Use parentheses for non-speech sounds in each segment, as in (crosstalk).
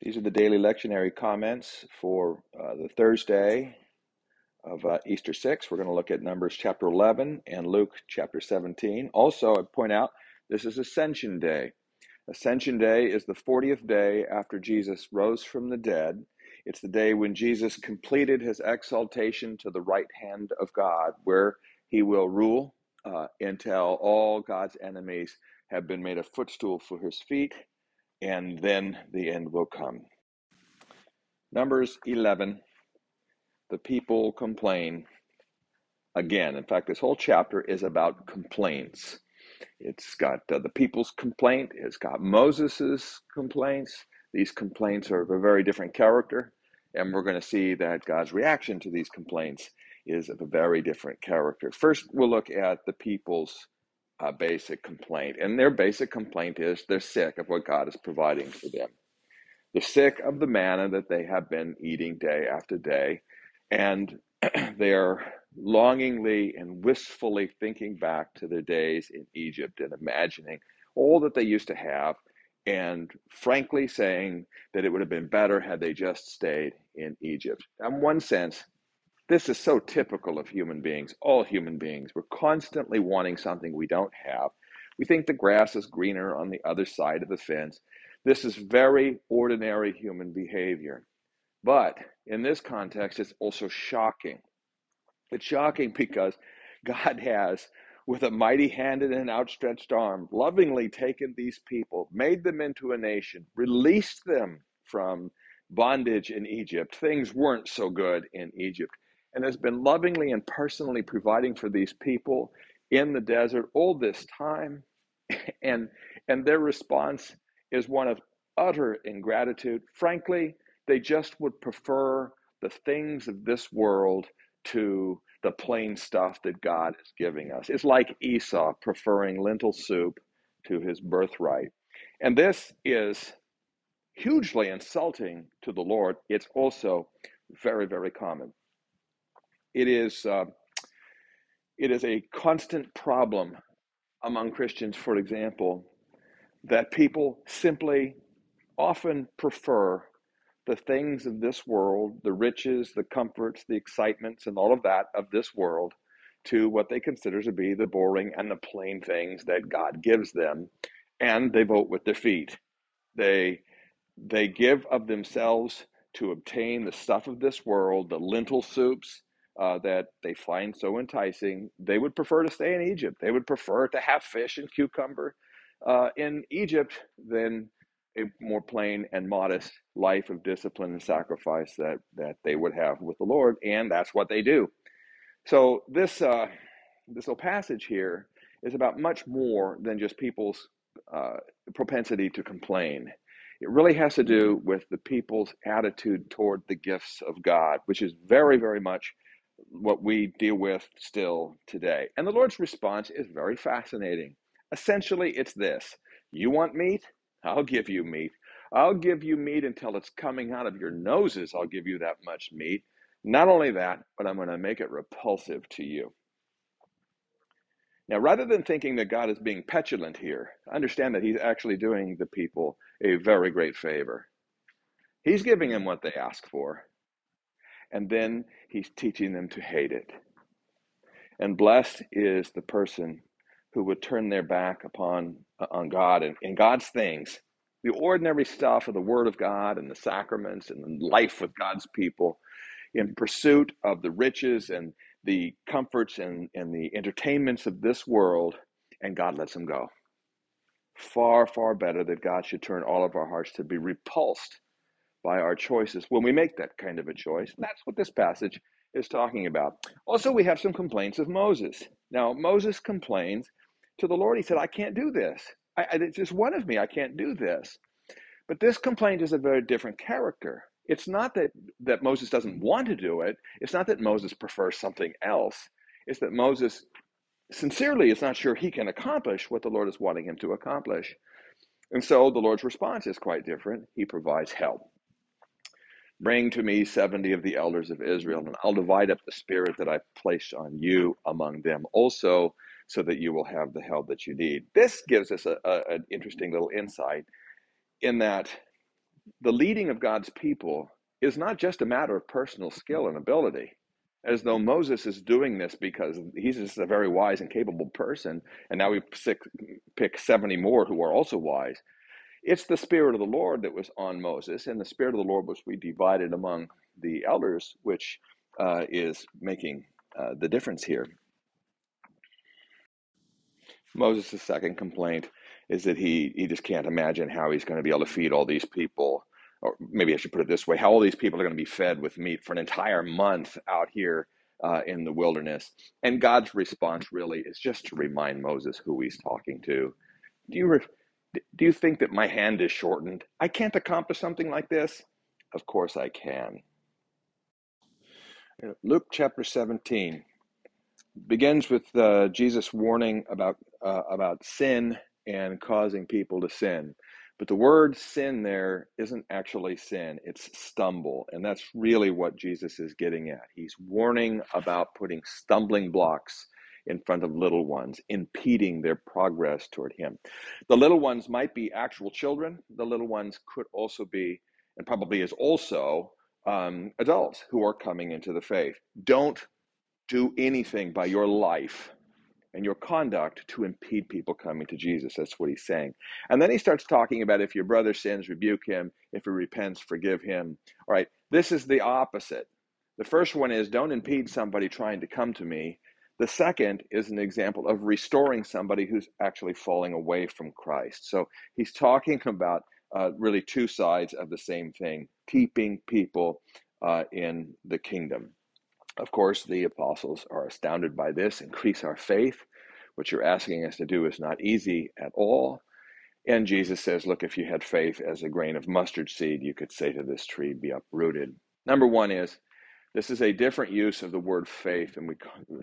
These are the daily lectionary comments for uh, the Thursday of uh, Easter 6. We're going to look at Numbers chapter 11 and Luke chapter 17. Also, I point out this is Ascension Day. Ascension Day is the 40th day after Jesus rose from the dead. It's the day when Jesus completed his exaltation to the right hand of God, where he will rule uh, until all God's enemies have been made a footstool for his feet and then the end will come. Numbers 11, the people complain again. In fact, this whole chapter is about complaints. It's got uh, the people's complaint, it's got Moses's complaints. These complaints are of a very different character, and we're going to see that God's reaction to these complaints is of a very different character. First, we'll look at the people's uh, basic complaint. And their basic complaint is they're sick of what God is providing for them. They're sick of the manna that they have been eating day after day. And (clears throat) they're longingly and wistfully thinking back to their days in Egypt and imagining all that they used to have. And frankly, saying that it would have been better had they just stayed in Egypt. In one sense, this is so typical of human beings, all human beings. We're constantly wanting something we don't have. We think the grass is greener on the other side of the fence. This is very ordinary human behavior. But in this context, it's also shocking. It's shocking because God has, with a mighty hand and an outstretched arm, lovingly taken these people, made them into a nation, released them from bondage in Egypt. Things weren't so good in Egypt and has been lovingly and personally providing for these people in the desert all this time (laughs) and and their response is one of utter ingratitude frankly they just would prefer the things of this world to the plain stuff that God is giving us. It's like Esau preferring lentil soup to his birthright. And this is hugely insulting to the Lord. It's also very, very common. It is uh, it is a constant problem among Christians, for example, that people simply often prefer the things of this world, the riches, the comforts, the excitements, and all of that of this world to what they consider to be the boring and the plain things that God gives them, and they vote with their feet. They they give of themselves to obtain the stuff of this world, the lentil soups, uh, that they find so enticing, they would prefer to stay in Egypt. They would prefer to have fish and cucumber uh, in Egypt than a more plain and modest life of discipline and sacrifice that, that they would have with the Lord, and that's what they do. So this uh, this little passage here is about much more than just people's uh, propensity to complain. It really has to do with the people's attitude toward the gifts of God, which is very, very much what we deal with still today. And the Lord's response is very fascinating. Essentially, it's this You want meat? I'll give you meat. I'll give you meat until it's coming out of your noses. I'll give you that much meat. Not only that, but I'm going to make it repulsive to you. Now, rather than thinking that God is being petulant here, understand that He's actually doing the people a very great favor. He's giving them what they ask for and then he's teaching them to hate it. And blessed is the person who would turn their back upon uh, on God and, and God's things, the ordinary stuff of the Word of God and the sacraments and life with God's people, in pursuit of the riches and the comforts and, and the entertainments of this world, and God lets them go. Far, far better that God should turn all of our hearts to be repulsed by our choices when we make that kind of a choice. That's what this passage is talking about. Also, we have some complaints of Moses. Now, Moses complains to the Lord. He said, I can't do this. I, it's just one of me. I can't do this. But this complaint is a very different character. It's not that, that Moses doesn't want to do it. It's not that Moses prefers something else. It's that Moses sincerely is not sure he can accomplish what the Lord is wanting him to accomplish. And so the Lord's response is quite different. He provides help. Bring to me 70 of the elders of Israel, and I'll divide up the spirit that I've placed on you among them also, so that you will have the help that you need. This gives us a, a, an interesting little insight in that the leading of God's people is not just a matter of personal skill and ability, as though Moses is doing this because he's just a very wise and capable person, and now we pick 70 more who are also wise. It's the Spirit of the Lord that was on Moses, and the Spirit of the Lord was we divided among the elders, which uh, is making uh, the difference here. Moses' second complaint is that he, he just can't imagine how he's going to be able to feed all these people. Or maybe I should put it this way how all these people are going to be fed with meat for an entire month out here uh, in the wilderness. And God's response really is just to remind Moses who he's talking to. Do you, re- do you think that my hand is shortened? I can't accomplish something like this? Of course I can. Luke chapter 17 begins with uh, Jesus warning about uh, about sin and causing people to sin. But the word sin there isn't actually sin, it's stumble. And that's really what Jesus is getting at. He's warning about putting stumbling blocks in front of little ones, impeding their progress toward Him. The little ones might be actual children, the little ones could also be, and probably is also, um, adults who are coming into the faith. Don't do anything by your life and your conduct to impede people coming to Jesus. That's what he's saying. And then he starts talking about if your brother sins, rebuke him. If he repents, forgive him. All right, this is the opposite. The first one is don't impede somebody trying to come to me. The second is an example of restoring somebody who's actually falling away from Christ. So he's talking about uh, really two sides of the same thing keeping people uh, in the kingdom. Of course, the apostles are astounded by this. Increase our faith. What you're asking us to do is not easy at all. And Jesus says, Look, if you had faith as a grain of mustard seed, you could say to this tree, Be uprooted. Number one is this is a different use of the word faith than we,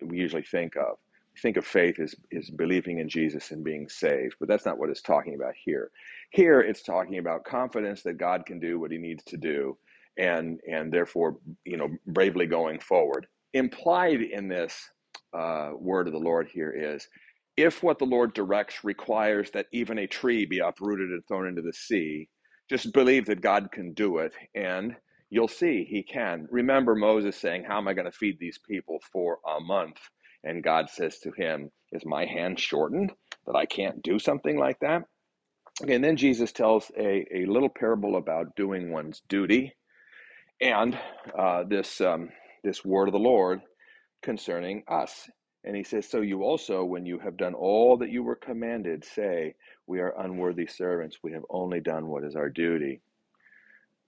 we usually think of. We think of faith as, as believing in Jesus and being saved, but that's not what it's talking about here. Here, it's talking about confidence that God can do what he needs to do and and therefore you know bravely going forward. Implied in this uh, word of the Lord here is, if what the Lord directs requires that even a tree be uprooted and thrown into the sea, just believe that God can do it, and you'll see He can. Remember Moses saying, "How am I going to feed these people for a month?" And God says to him, "Is my hand shortened that I can't do something like that?" Okay, and then Jesus tells a, a little parable about doing one's duty and uh, this um, this word of the Lord concerning us. And he says, So you also, when you have done all that you were commanded, say, We are unworthy servants. We have only done what is our duty.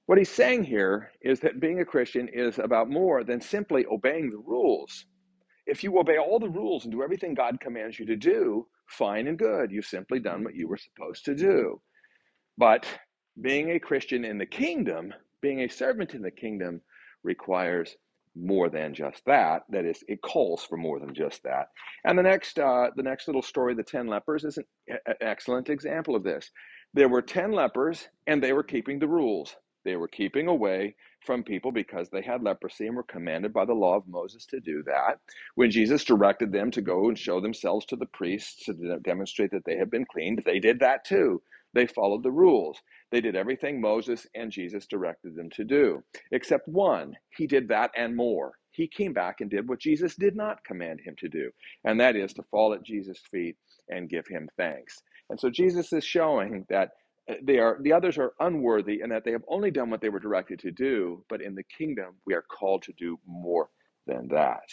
What he's saying here is that being a Christian is about more than simply obeying the rules. If you obey all the rules and do everything God commands you to do, fine and good. You've simply done what you were supposed to do. But being a Christian in the kingdom being a servant in the kingdom requires more than just that. That is, it calls for more than just that. And the next, uh, the next little story, the ten lepers, is an, excellent example of this. There were ten lepers, and they were keeping the rules. They were keeping away from people because they had leprosy and were commanded by the law of Moses to do that. When Jesus directed them to go and show themselves to the priests to demonstrate that they had been cleaned, they did that too. They followed the rules. They did everything Moses and Jesus directed them to do, except one. He did that and more. He came back and did what Jesus did not command him to do, and that is to fall at Jesus' feet and give him thanks. And so Jesus is showing that they are the others are unworthy and that they have only done what they were directed to do, but in the kingdom we are called to do more than that.